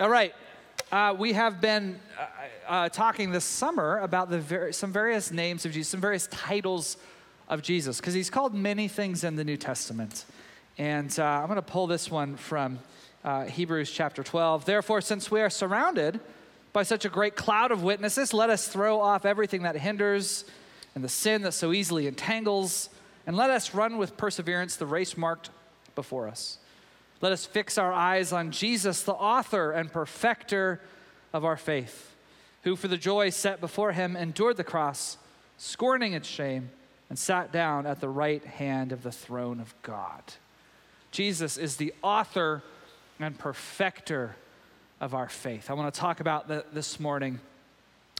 All right. Uh, we have been uh, uh, talking this summer about the ver- some various names of Jesus, some various titles of Jesus, because he's called many things in the New Testament. And uh, I'm going to pull this one from uh, Hebrews chapter 12. Therefore, since we are surrounded by such a great cloud of witnesses, let us throw off everything that hinders and the sin that so easily entangles, and let us run with perseverance the race marked before us. Let us fix our eyes on Jesus, the author and perfecter of our faith, who for the joy set before him endured the cross, scorning its shame, and sat down at the right hand of the throne of God. Jesus is the author and perfecter of our faith. I want to talk about that this morning,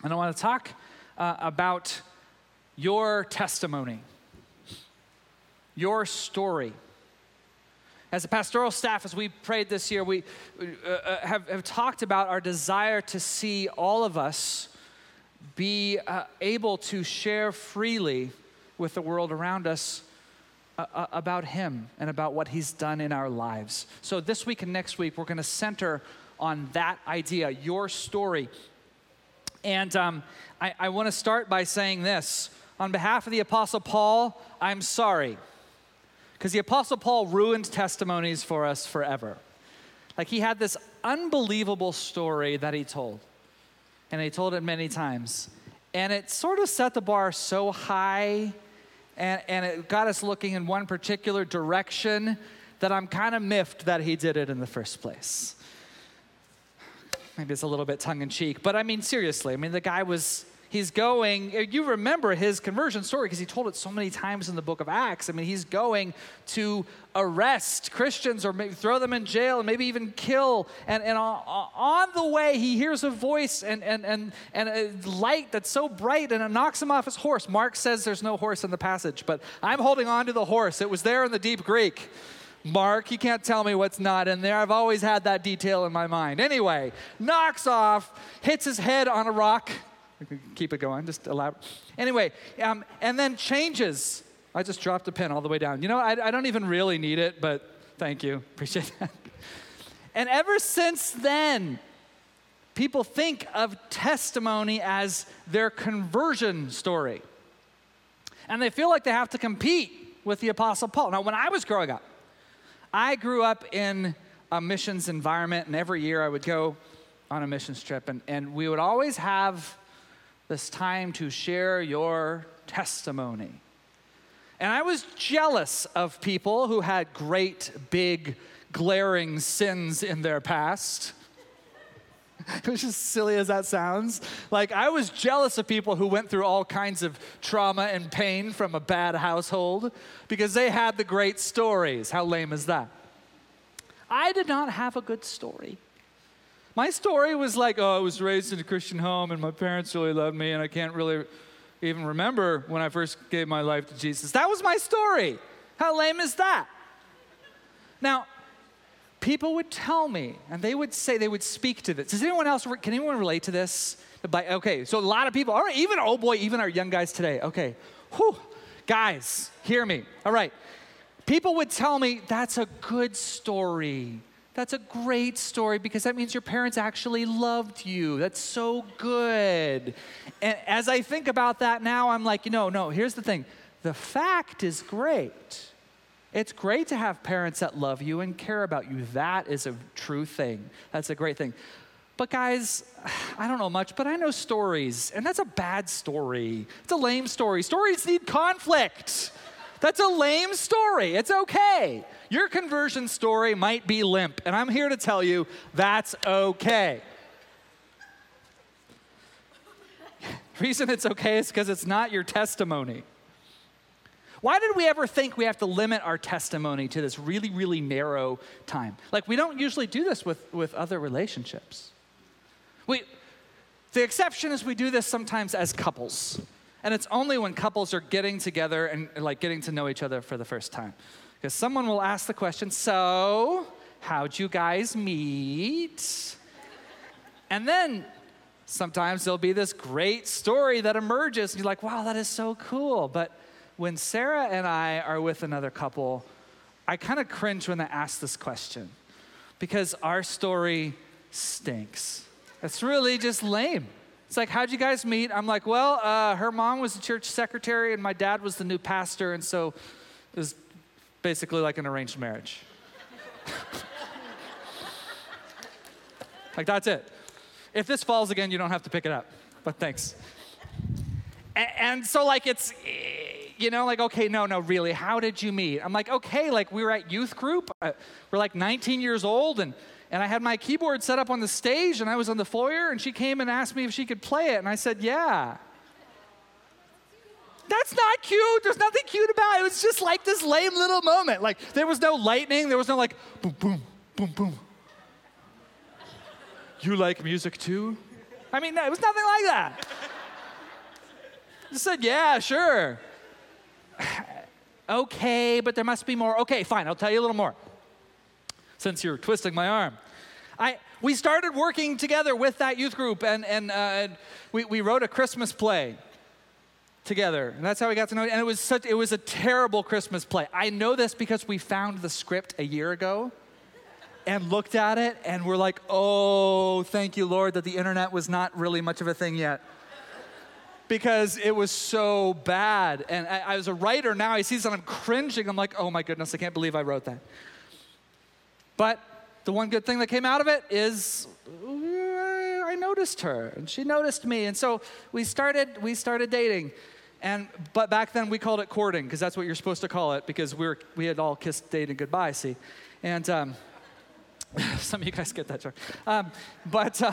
and I want to talk uh, about your testimony, your story. As a pastoral staff, as we prayed this year, we uh, uh, have, have, talked about our desire to see all of us be uh, able to share freely with the world around us uh, uh about Him and about what He's done in our lives. So, this week and next week, we're going to center on that idea, your story. And um, I, I want to start by saying this on behalf of the Apostle Paul, I'm sorry. Because the Apostle Paul ruined testimonies for us forever. Like he had this unbelievable story that he told, and he told it many times. And it sort of set the bar so high, and, and it got us looking in one particular direction that I'm kind of miffed that he did it in the first place. Maybe it's a little bit tongue in cheek, but I mean, seriously, I mean, the guy was he's going, uh, you remember his conversion story because he told it so many times in the book of Acts. I mean, he's going to arrest Christians or maybe throw them in jail and maybe even kill. And, and on the way, he hears a voice and, and, and, and a light that's so bright and it knocks him off his horse. Mark says there's no horse in the passage, but I'm holding on to the horse. It was there in the deep Greek. Mark, you can't tell me what's not in there. I've always had that detail in my mind. Anyway, knocks off, hits his head on a rock keep it going, just elaborate. Anyway, um, and then changes. I just dropped a pin all the way down. You know, I, I don't even really need it, but thank you. Appreciate that. And ever since then, people think of testimony as their conversion story. And they feel like they have to compete with the Apostle Paul. Now, when I was growing up, I grew up in a missions environment, and every year I would go on a missions trip, and, and we would always have this time to share your testimony. And I was jealous of people who had great, big, glaring sins in their past. it was just silly as that sounds. Like, I was jealous of people who went through all kinds of trauma and pain from a bad household because they had the great stories. How lame is that? I did not have a good story. My story was like, oh, I was raised in a Christian home and my parents really loved me, and I can't really even remember when I first gave my life to Jesus. That was my story. How lame is that? Now, people would tell me, and they would say, they would speak to this. Does anyone else, can anyone relate to this? Okay, so a lot of people, all right, even, oh boy, even our young guys today. Okay, whew, guys, hear me. All right, people would tell me, that's a good story. That's a great story because that means your parents actually loved you. That's so good. And as I think about that now, I'm like, you know, no, here's the thing the fact is great. It's great to have parents that love you and care about you. That is a true thing. That's a great thing. But guys, I don't know much, but I know stories, and that's a bad story. It's a lame story. Stories need conflict. That's a lame story. It's okay. Your conversion story might be limp, and I'm here to tell you that's okay. reason it's okay is because it's not your testimony. Why did we ever think we have to limit our testimony to this really, really narrow time? Like, we don't usually do this with, with other relationships. We, the exception is we do this sometimes as couples. And it's only when couples are getting together and like getting to know each other for the first time. Because someone will ask the question, So, how'd you guys meet? And then sometimes there'll be this great story that emerges, and you're like, Wow, that is so cool. But when Sarah and I are with another couple, I kind of cringe when they ask this question because our story stinks. It's really just lame. It's like, how'd you guys meet? I'm like, well, uh, her mom was the church secretary and my dad was the new pastor, and so it was basically like an arranged marriage. like, that's it. If this falls again, you don't have to pick it up, but thanks. And, so, like, it's, you know, like, okay, no, no, really, how did you meet? I'm like, okay, like, we were at youth group. Uh, we're like 19 years old, and and I had my keyboard set up on the stage and I was on the foyer and she came and asked me if she could play it and I said, "Yeah." That's not cute. There's nothing cute about it. It was just like this lame little moment. Like there was no lightning, there was no like boom boom boom boom. You like music too? I mean, it was nothing like that. I said, "Yeah, sure." okay, but there must be more. Okay, fine. I'll tell you a little more since you're twisting my arm. I, we started working together with that youth group, and, and uh, we, we wrote a Christmas play together. And that's how we got to know. And it was such it was a terrible Christmas play. I know this because we found the script a year ago and looked at it and we're like, "Oh, thank you Lord that the internet was not really much of a thing yet." Because it was so bad. And I, I was a writer now, I see this and I'm cringing. I'm like, oh my goodness, I can't believe I wrote that. But the one good thing that came out of it is I noticed her and she noticed me. And so we started we started dating. And but back then we called it courting because that's what you're supposed to call it because we were we had all kissed dating goodbye, see. And um, some of you guys get that joke. Um, but uh,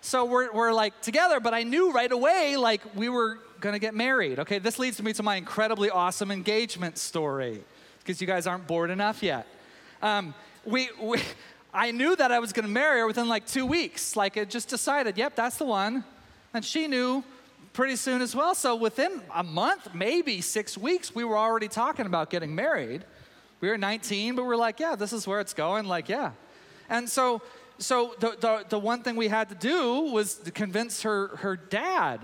so we're, we're like together, but I knew right away like we were gonna get married. Okay, this leads me to my incredibly awesome engagement story because you guys aren't bored enough yet. Um, we, we I knew that I was going to marry her within like two weeks. Like, it just decided, yep, that's the one. And she knew pretty soon as well. So within a month, maybe six weeks, we were already talking about getting married. We were 19, but we are like, yeah, this is where it's going. Like, yeah. And so, so the, the, the one thing we had to do was to convince her, her dad.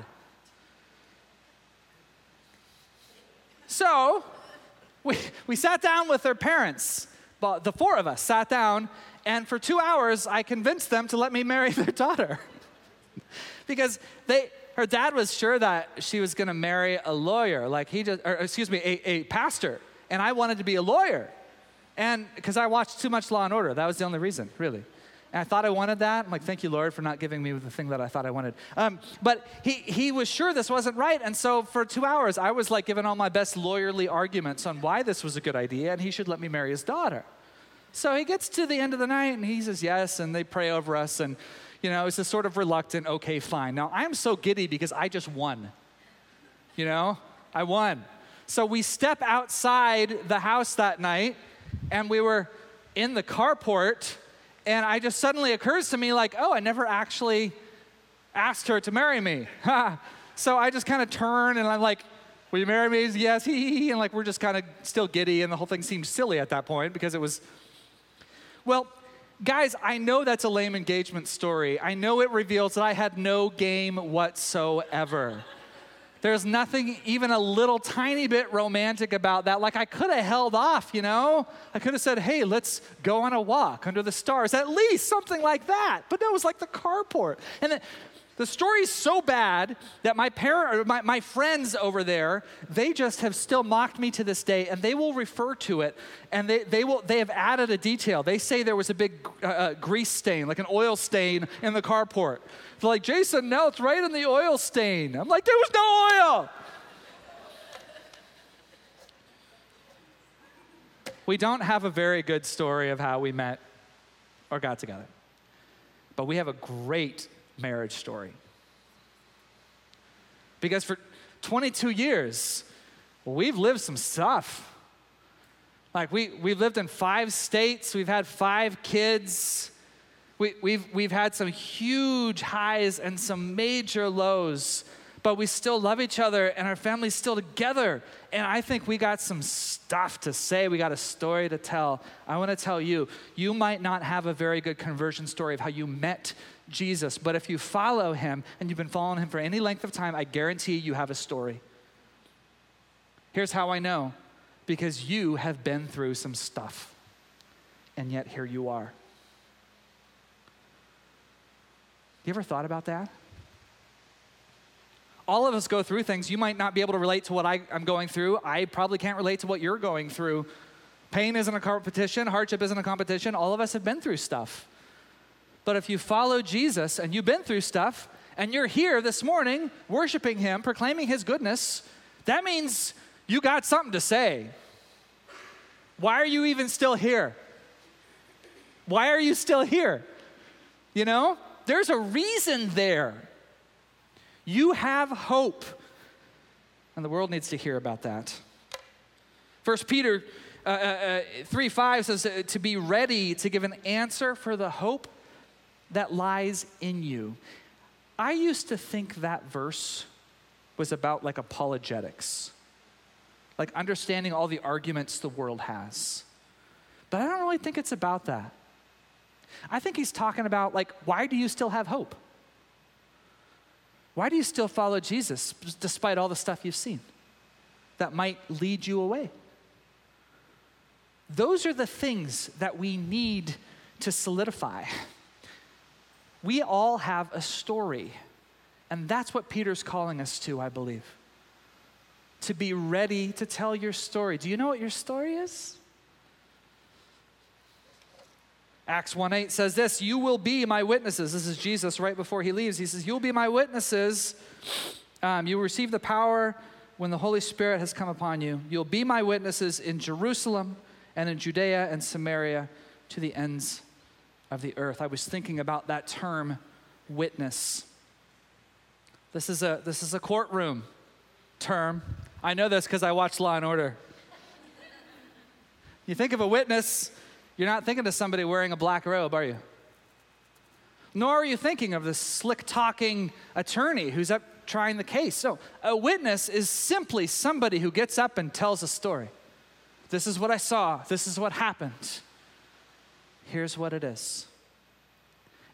So we, we sat down with her parents but the four of us sat down, and for two hours, I convinced them to let me marry their daughter. because they, her dad was sure that she was going to marry a lawyer, like he just, or excuse me, a, a pastor. And I wanted to be a lawyer. And because I watched too much Law and Order, that was the only reason, really. And I thought I wanted that. I'm like, thank you, Lord, for not giving me the thing that I thought I wanted. Um, but he, he was sure this wasn't right. And so for two hours, I was like giving all my best lawyerly arguments on why this was a good idea and he should let me marry his daughter. So he gets to the end of the night and he says yes, and they pray over us. And, you know, it's a sort of reluctant, okay, fine. Now, I'm so giddy because I just won. You know, I won. So we step outside the house that night and we were in the carport and I just suddenly occurs to me like, oh, I never actually asked her to marry me. so I just kind of turn and I'm like, will you marry me? Yes, he, and like we're just kind of still giddy and the whole thing seemed silly at that point because it was, well, guys, I know that's a lame engagement story. I know it reveals that I had no game whatsoever. There's nothing even a little tiny bit romantic about that. Like I could have held off, you know? I could have said, hey, let's go on a walk under the stars, at least something like that. But no, it was like the carport. And then the story's so bad that my parent, my, my friends over there, they just have still mocked me to this day, and they will refer to it, and they, they will they have added a detail. They say there was a big uh, uh grease stain, like an oil stain in the carport. They're like, Jason, it's right in the oil stain. I'm like, there was no oil. We don't have a very good story of how we met or got together, but we have a great marriage story. Because for 22 years, we've lived some stuff. Like we, we've lived in five states, we've had five kids, we, we've, we've had some huge highs and some major lows, but we still love each other and our family's still together. And I think we got some stuff to say. We got a story to tell. I want to tell you, you might not have a very good conversion story of how you met Jesus, but if you follow him and you've been following him for any length of time, I guarantee you have a story. Here's how I know because you have been through some stuff, and yet here you are. You ever thought about that? All of us go through things. You might not be able to relate to what I, am going through. I probably can't relate to what you're going through. Pain isn't a competition, hardship isn't a competition. All of us have been through stuff. But if you follow Jesus and you've been through stuff and you're here this morning worshiping Him, proclaiming His goodness, that means you got something to say. Why are you even still here? Why are you still here? You know, there's a reason there. You have hope. And the world needs to hear about that. First Peter uh, uh, uh 3 5 says to be ready to give an answer for the hope that lies in you. I used to think that verse was about like apologetics, like understanding all the arguments the world has. But I don't really think it's about that. I think he's talking about like, why do you still have hope? Why do you still follow Jesus despite all the stuff you've seen that might lead you away? Those are the things that we need to solidify. We all have a story, and that's what Peter's calling us to, I believe. To be ready to tell your story. Do you know what your story is? Acts 1 8 says this You will be my witnesses. This is Jesus right before he leaves. He says, You'll be my witnesses. Um, you will receive the power when the Holy Spirit has come upon you. You'll be my witnesses in Jerusalem and in Judea and Samaria to the ends of the earth. I was thinking about that term, witness. This is a, this is a courtroom term. I know this because I watch Law and Order. You think of a witness, you're not thinking of somebody wearing a black robe, are you? Nor are you thinking of the slick talking attorney who's up trying the case. So, a witness is simply somebody who gets up and tells a story. This is what I saw, this is what happened. Here's what it is.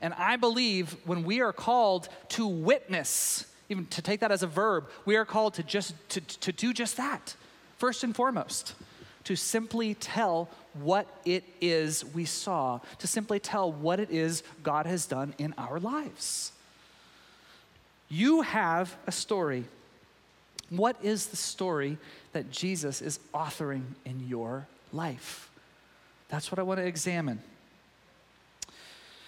And I believe when we are called to witness, even to take that as a verb, we are called to just to, to do just that, first and foremost to simply tell what it is we saw, to simply tell what it is God has done in our lives. You have a story. What is the story that Jesus is authoring in your life? That's what I want to examine.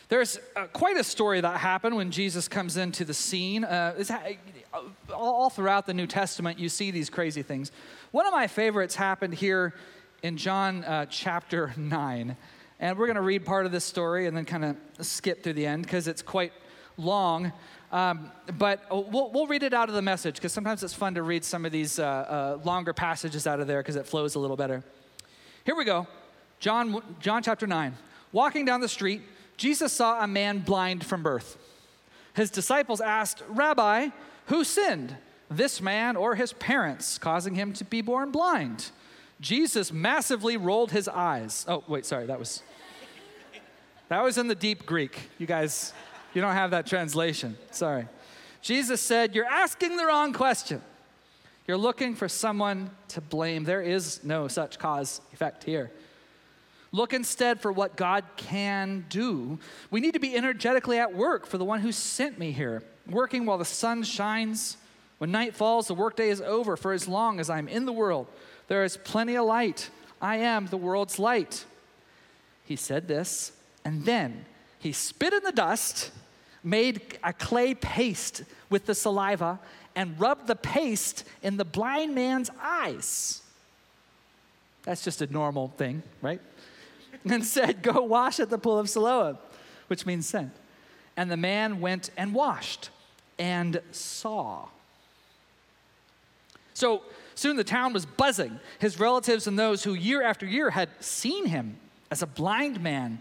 There's uh, quite a story that happened when Jesus comes into the scene. Uh, all throughout the New Testament, you see these crazy things. One of my favorites happened here in John uh, chapter 9. And we're going to read part of this story and then kind of skip through the end because it's quite long. Um, but we'll, we'll, read it out of the message because sometimes it's fun to read some of these uh, uh, longer passages out of there because it flows a little better. Here we go John, John chapter 9. Walking down the street, Jesus saw a man blind from birth. His disciples asked, Rabbi, who sinned, this man or his parents, causing him to be born blind? Jesus massively rolled his eyes. Oh, wait, sorry, that was that was in the deep Greek. You guys, you don't have that translation. Sorry. Jesus said, You're asking the wrong question. You're looking for someone to blame. There is no such cause effect here. Look instead for what God can do. We need to be energetically at work for the one who sent me here, working while the sun shines. When night falls, the workday is over. For as long as I'm in the world, there is plenty of light. I am the world's light. He said this, and then he spit in the dust, made a clay paste with the saliva, and rubbed the paste in the blind man's eyes. That's just a normal thing, right? And said, Go wash at the pool of Siloam, which means sent. And the man went and washed and saw. So soon the town was buzzing. His relatives and those who year after year had seen him as a blind man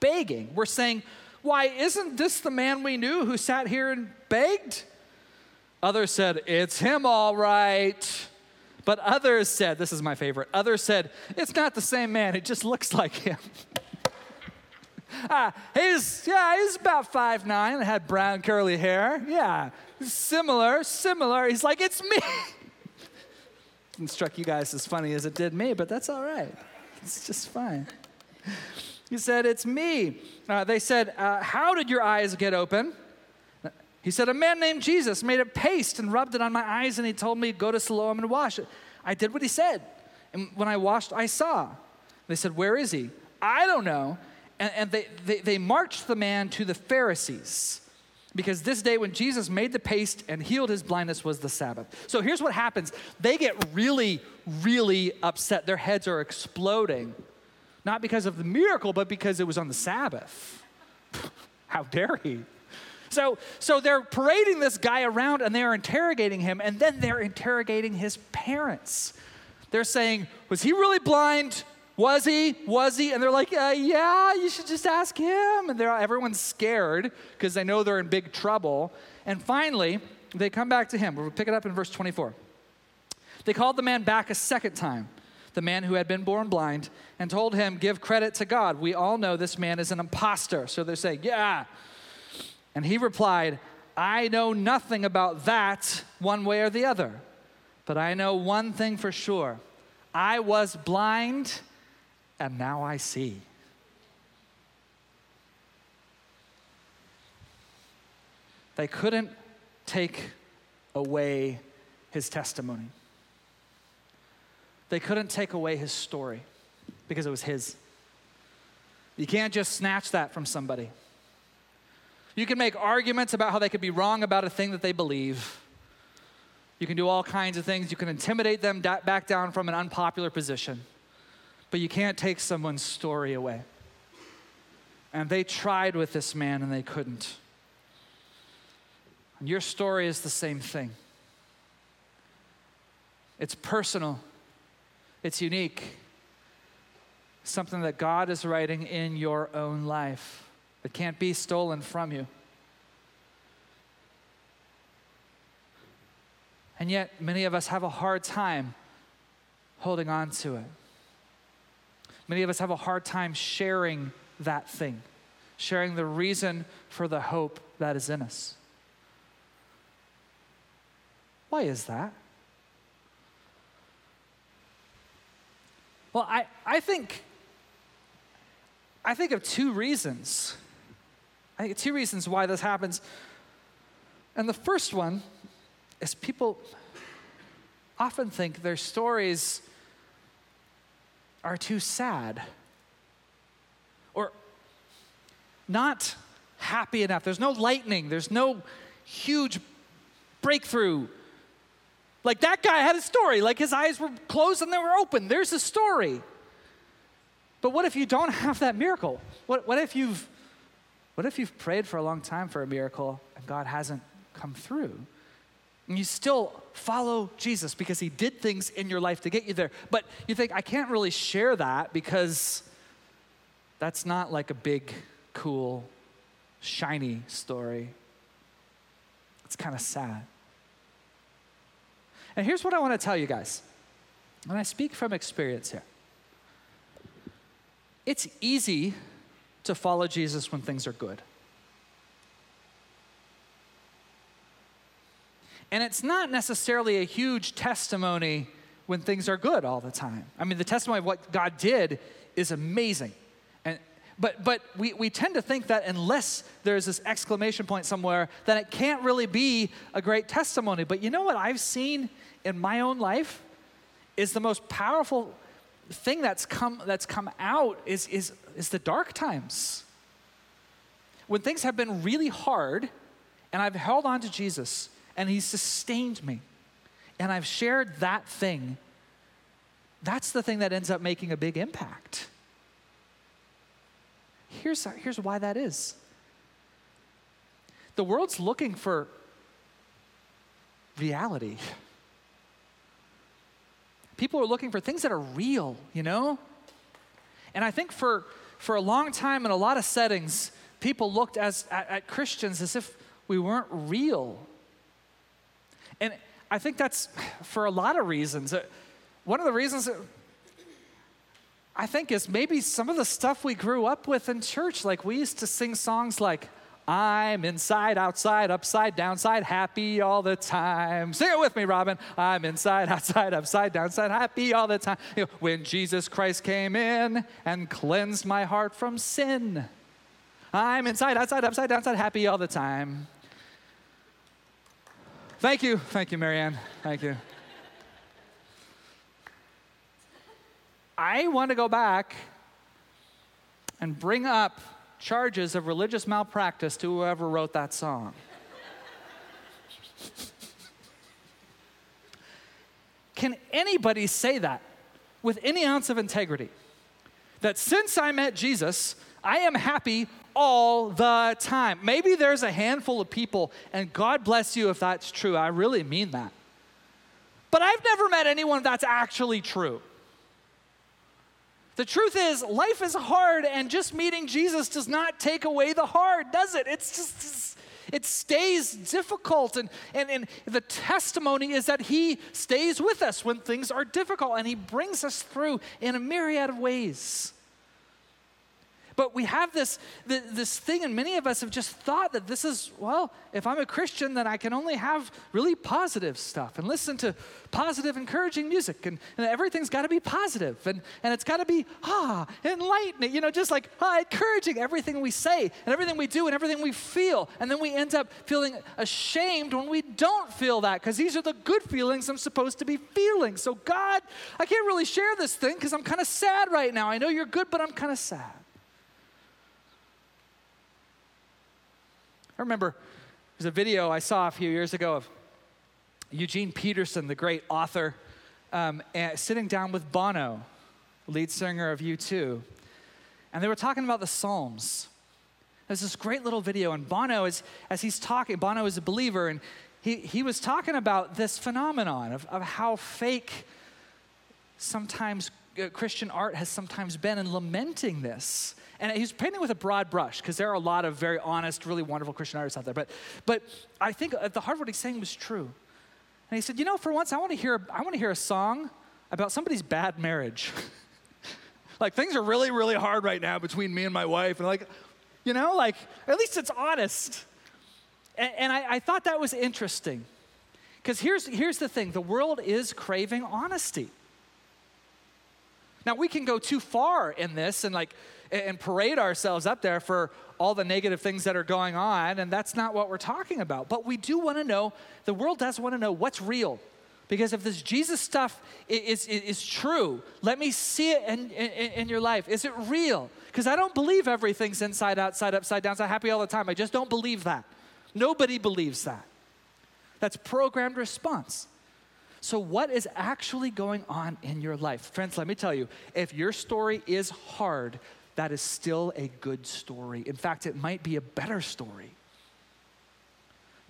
begging were saying, Why, isn't this the man we knew who sat here and begged? Others said, It's him, all right. But others said, this is my favorite, others said, it's not the same man, it just looks like him. ah, he's, yeah, he's about five nine, had brown curly hair. Yeah, similar, similar. He's like, it's me. it struck you guys as funny as it did me, but that's all right. It's just fine. He said, It's me. Uh, they said, uh, How did your eyes get open? He said, A man named Jesus made a paste and rubbed it on my eyes, and he told me, Go to Siloam and wash it. I did what he said. And when I washed, I saw. They said, Where is he? I don't know. And, and they, they, they marched the man to the Pharisees because this day when Jesus made the paste and healed his blindness was the Sabbath. So here's what happens they get really, really upset. Their heads are exploding, not because of the miracle, but because it was on the Sabbath. How dare he? So, so they're parading this guy around and they're interrogating him, and then they're interrogating his parents. They're saying, Was he really blind? Was he? Was he? And they're like, uh, Yeah, you should just ask him. And they're, everyone's scared because they know they're in big trouble. And finally, they come back to him. We'll pick it up in verse 24. They called the man back a second time, the man who had been born blind, and told him, Give credit to God. We all know this man is an impostor. So they're saying, Yeah, and he replied, I know nothing about that one way or the other, but I know one thing for sure. I was blind and now I see. They couldn't take away his testimony. They couldn't take away his story because it was his. You can't just snatch that from somebody. You can make arguments about how they could be wrong about a thing that they believe. You can do all kinds of things. You can intimidate them back down from an unpopular position. But you can't take someone's story away. And they tried with this man and they couldn't. And your story is the same thing it's personal, it's unique, something that God is writing in your own life. It can't be stolen from you. And yet, many of us have a hard time holding on to it. Many of us have a hard time sharing that thing, sharing the reason for the hope that is in us. Why is that? Well, I, I think I think of two reasons I think two reasons why this happens. And the first one is people often think their stories are too sad or not happy enough. There's no lightning, there's no huge breakthrough. Like that guy had a story, like his eyes were closed and they were open. There's a story. But what if you don't have that miracle? What, what if you've what if you've prayed for a long time for a miracle and God hasn't come through? And you still follow Jesus because he did things in your life to get you there. But you think, I can't really share that because that's not like a big, cool, shiny story. It's kind of sad. And here's what I want to tell you guys, and I speak from experience here. It's easy to follow Jesus when things are good. And it's not necessarily a huge testimony when things are good all the time. I mean, the testimony of what God did is amazing. And, but but we, we tend to think that unless there's this exclamation point somewhere, then it can't really be a great testimony. But you know what I've seen in my own life is the most powerful thing that's come, that's come out is, is, is the dark times. When things have been really hard and I've held on to Jesus and He's sustained me and I've shared that thing, that's the thing that ends up making a big impact. Here's, here's why that is the world's looking for reality people are looking for things that are real, you know? And I think for, for a long time in a lot of settings, people looked as, at, at Christians as if we weren't real. And I think that's for a lot of reasons. Uh, one of the reasons I think is maybe some of the stuff we grew up with in church. Like we used to sing songs like, I'm inside, outside, upside, downside, happy all the time. Sing it with me, Robin. I'm inside, outside, upside, downside, happy all the time. You know, when Jesus Christ came in and cleansed my heart from sin, I'm inside, outside, upside, downside, happy all the time. Thank you. Thank you, Marianne. Thank you. I want to go back and bring up charges of religious malpractice to whoever wrote that song. Can anybody say that with any ounce of integrity? That since I met Jesus, I am happy all the time. Maybe there's a handful of people, and God bless you if that's true. I really mean that. But I've never met anyone that's actually true. The truth is, life is hard, and just meeting Jesus does not take away the hard, does it? It's just, it stays difficult. And, and, and the testimony is that He stays with us when things are difficult, and He brings us through in a myriad of ways. But we have this, this thing, and many of us have just thought that this is, well, if I'm a Christian, then I can only have really positive stuff and listen to positive, encouraging music, and, and everything's got to be positive, and, and it's got to be, ah, enlightening, you know, just like, ah, encouraging everything we say, and everything we do, and everything we feel. And then we end up feeling ashamed when we don't feel that, because these are the good feelings I'm supposed to be feeling. So, God, I can't really share this thing because I'm kind of sad right now. I know you're good, but I'm kind of sad. I remember there's a video I saw a few years ago of Eugene Peterson, the great author, um, sitting down with Bono, lead singer of U2, and they were talking about the Psalms. There's this great little video, and Bono is, as he's talking, Bono is a believer, and he, he was talking about this phenomenon of, of how fake sometimes uh, Christian art has sometimes been, and lamenting this. And he's painting with a broad brush because there are a lot of very honest, really wonderful Christian artists out there. But, but I think at the heart of what he's saying was true. And he said, you know, for once I want to hear, I want to hear a song about somebody's bad marriage. like things are really, really hard right now between me and my wife. And like, you know, like at least it's honest. And, and I, I thought that was interesting. Because here's, here's the thing the world is craving honesty. Now, we can go too far in this and like and parade ourselves up there for all the negative things that are going on, and that's not what we're talking about. But we do want to know, the world does want to know what's real. Because if this Jesus stuff is, is, is true, let me see it in, in, in your life. Is it real? Because I don't believe everything's inside, outside, upside down, so happy all the time. I just don't believe that. Nobody believes that. That's programmed response. So, what is actually going on in your life? Friends, let me tell you if your story is hard, that is still a good story. In fact, it might be a better story.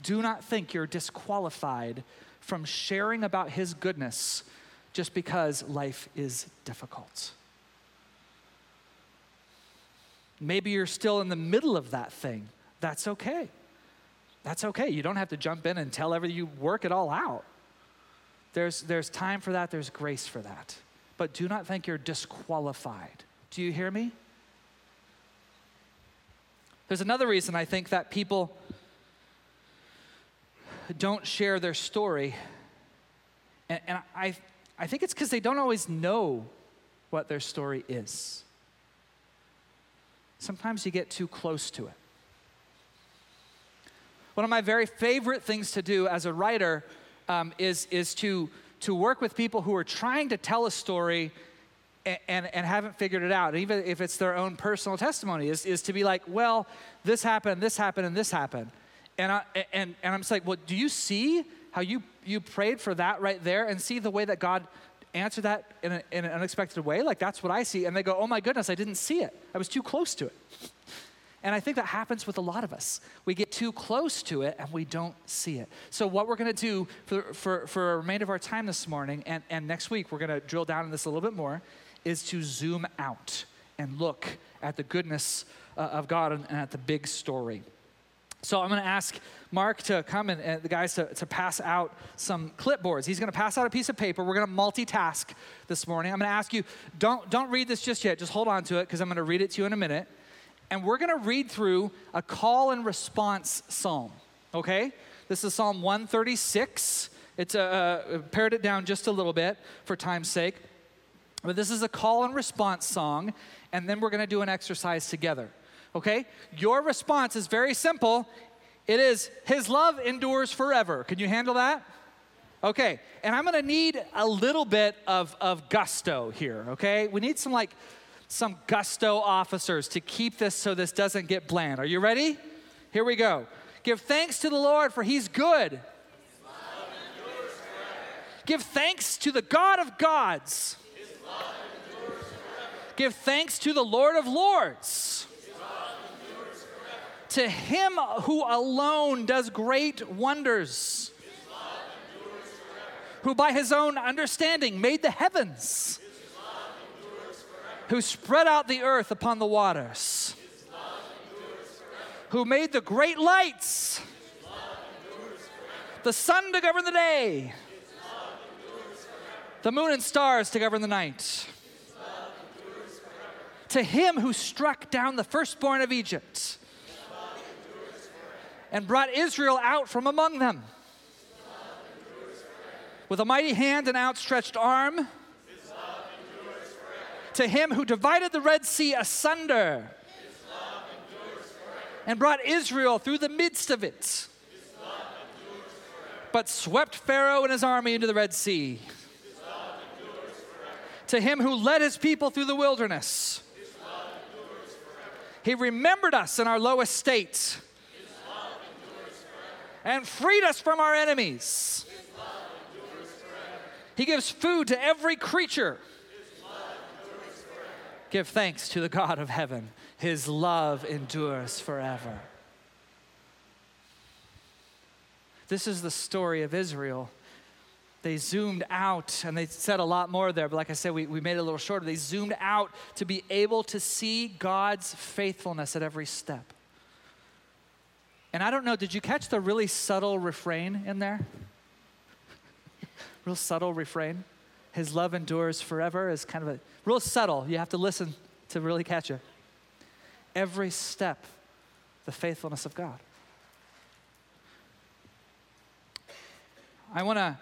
Do not think you're disqualified from sharing about His goodness just because life is difficult. Maybe you're still in the middle of that thing. That's okay. That's okay. You don't have to jump in and tell everything, you work it all out. There's, there's time for that, there's grace for that. But do not think you're disqualified. Do you hear me? There's another reason I think that people don't share their story. And, and I, I think it's because they don't always know what their story is. Sometimes you get too close to it. One of my very favorite things to do as a writer um, is, is to, to work with people who are trying to tell a story and, and, haven't figured it out, even if it's their own personal testimony, is, is to be like, well, this happened, this happened, and this happened. And, I, and, and I'm just like, well, do you see how you, you prayed for that right there and see the way that God answered that in, a, in an unexpected way? Like, that's what I see. And they go, oh my goodness, I didn't see it. I was too close to it. And I think that happens with a lot of us. We get too close to it and we don't see it. So, what we're going to do for, for, for a remainder of our time this morning and, and next week, we're going to drill down in this a little bit more, is to zoom out and look at the goodness uh, of God and, and, at the big story. So I'm going to ask Mark to come and, the guys to, to pass out some clipboards. He's going to pass out a piece of paper. We're going to multitask this morning. I'm going to ask you, don't, don't read this just yet. Just hold on to it because I'm going to read it to you in a minute. and we're going to read through a call and response psalm, okay? This is Psalm 136. It's a, uh, pared it down just a little bit for time's sake. But this is a call and response song, and then we're going to do an exercise together. Okay? Your response is very simple. It is, His love endures forever. Can you handle that? Okay, and I'm gonna need a little bit of, of gusto here, okay? We need some like some gusto officers to keep this so this doesn't get bland. Are you ready? Here we go. Give thanks to the Lord, for he's good. Give thanks to the God of gods. Give thanks to the Lord of lords. To him who alone does great wonders who by his own understanding made the heavens, who spread out the earth upon the waters, who made the great lights, the sun to govern the day, the moon and stars to govern the night. To him who struck down the firstborn of Egypt and brought Israel out from among them with a mighty hand and outstretched arm. To him who divided the Red Sea asunder and brought Israel through the midst of it, but swept Pharaoh and his army into the Red Sea. To him who led his people through the wilderness, he remembered us in our low estate and freed us from our enemies. He gives food to every creature. Give thanks to the God of heaven. His love endures forever. This is the story of Israel. They zoomed out and they said a lot more there, but like I said, we, we made it a little shorter. They zoomed out to be able to see God's faithfulness at every step. And I don't know, did you catch the really subtle refrain in there? real subtle refrain. His love endures forever is kind of a real subtle. You have to listen to really catch it. Every step, the faithfulness of God. I want to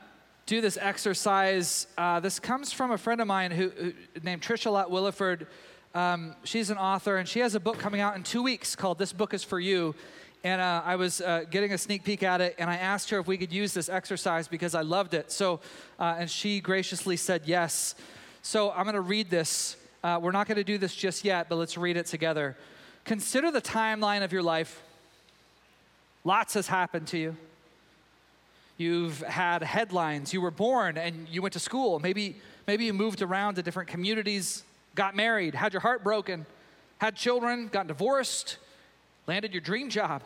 do this exercise. Uh, this comes from a friend of mine who, who named Tricia Lott Williford. Um, she's an author, and she has a book coming out in two weeks called "This Book Is for You." and uh, I was uh, getting a sneak peek at it, and I asked her if we could use this exercise because I loved it. So, uh, and she graciously said yes. So I'm going to read this. Uh, we're not going to do this just yet, but let's read it together. Consider the timeline of your life. Lots has happened to you. You've had headlines. You were born and you went to school. Maybe, maybe you moved around to different communities, got married, had your heart broken, had children, got divorced landed your dream job.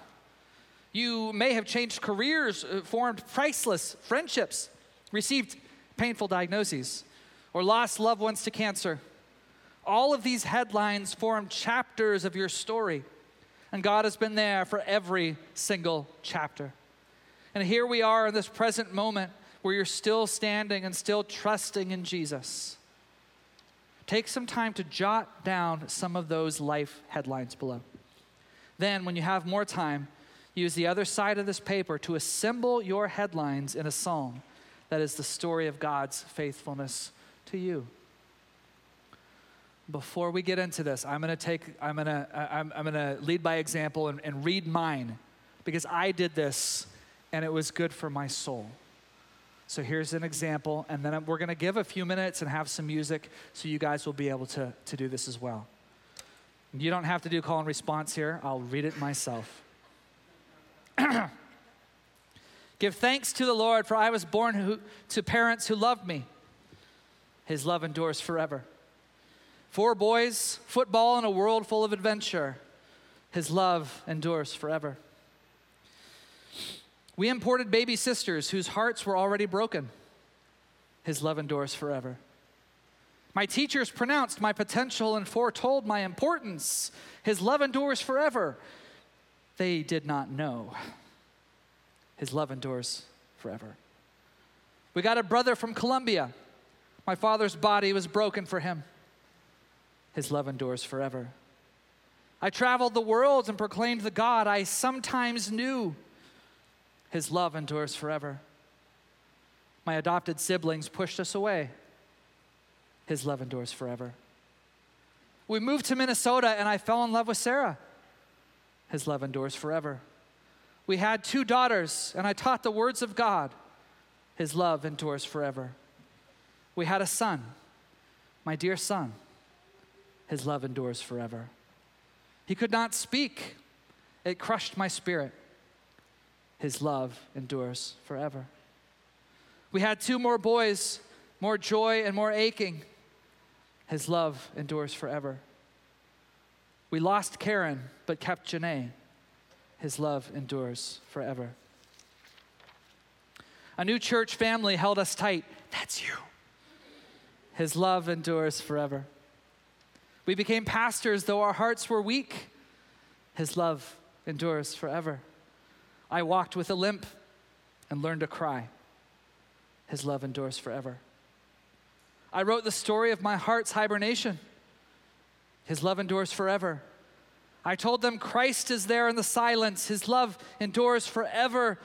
You may have changed careers, uh, formed priceless friendships, received painful diagnoses, or lost loved ones to cancer. All of these headlines form chapters of your story, and God has been there for every single chapter. And here we are in this present moment where you're still standing and still trusting in Jesus. Take some time to jot down some of those life headlines below. Then, when you have more time, use the other side of this paper to assemble your headlines in a psalm that is the story of God's faithfulness to you. Before we get into this, I'm going to take, I'm going to, I'm, I'm going to lead by example and, and read mine because I did this and it was good for my soul. So here's an example, and then we're going to give a few minutes and have some music so you guys will be able to, to do this as well. You don't have to do call and response here, I'll read it myself. Give thanks to the Lord, for I was born who, to parents who loved me. His love endures forever. Four boys, football, and a world full of adventure. His love endures forever. We imported baby sisters whose hearts were already broken. His love endures forever. My teachers pronounced my potential and foretold my importance. His love endures forever. They did not know. His love endures forever. We got a brother from Colombia. My father's body was broken for him. His love endures forever. I traveled the world and proclaimed the God I sometimes knew. His love endures forever. My adopted siblings pushed us away. His love endures forever. We moved to Minnesota and I fell in love with Sarah. His love endures forever. We had two daughters and I taught the words of God. His love endures forever. We had a son, my dear son. His love endures forever. He could not speak, it crushed my spirit. His love endures forever. We had two more boys, more joy and more aching. His love endures forever. We lost Karen, but kept Janae. His love endures forever. A new church family held us tight. That's you. His love endures forever. We became pastors though our hearts were weak. His love endures forever. I walked with a limp and learned to cry. His love endures forever. I wrote the story of my heart's hibernation. His love endures forever. I told them Christ is there in the silence. His love endures forever.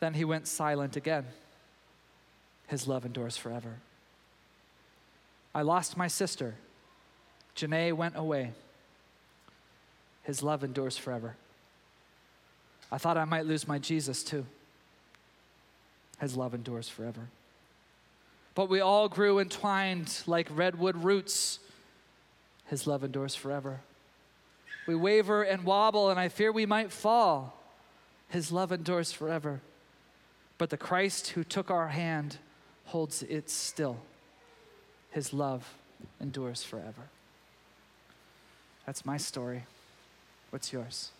Then he went silent again. His love endures forever. I lost my sister. Janae went away. His love endures forever. I thought I might lose my Jesus too. His love endures forever. But we all grew entwined like redwood roots. His love endures forever. We waver and wobble, and I fear we might fall. His love endures forever. But the Christ who took our hand holds it still. His love endures forever. That's my story. What's yours?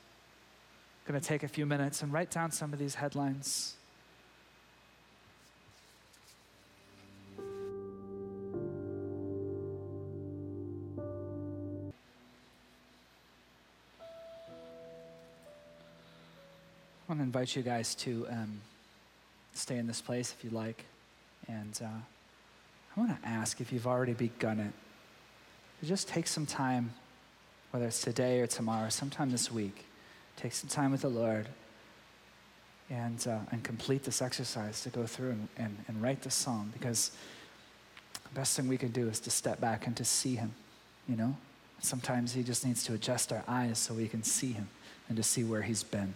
Going to take a few minutes and write down some of these headlines. I want to invite you guys to um, stay in this place if you like. And uh, I want to ask if you've already begun it, just take some time, whether it's today or tomorrow, sometime this week, take some time with the Lord and, uh, and complete this exercise to go through and, and, and write the psalm because the best thing we can do is to step back and to see Him, you know? Sometimes He just needs to adjust our eyes so we can see Him and to see where He's been.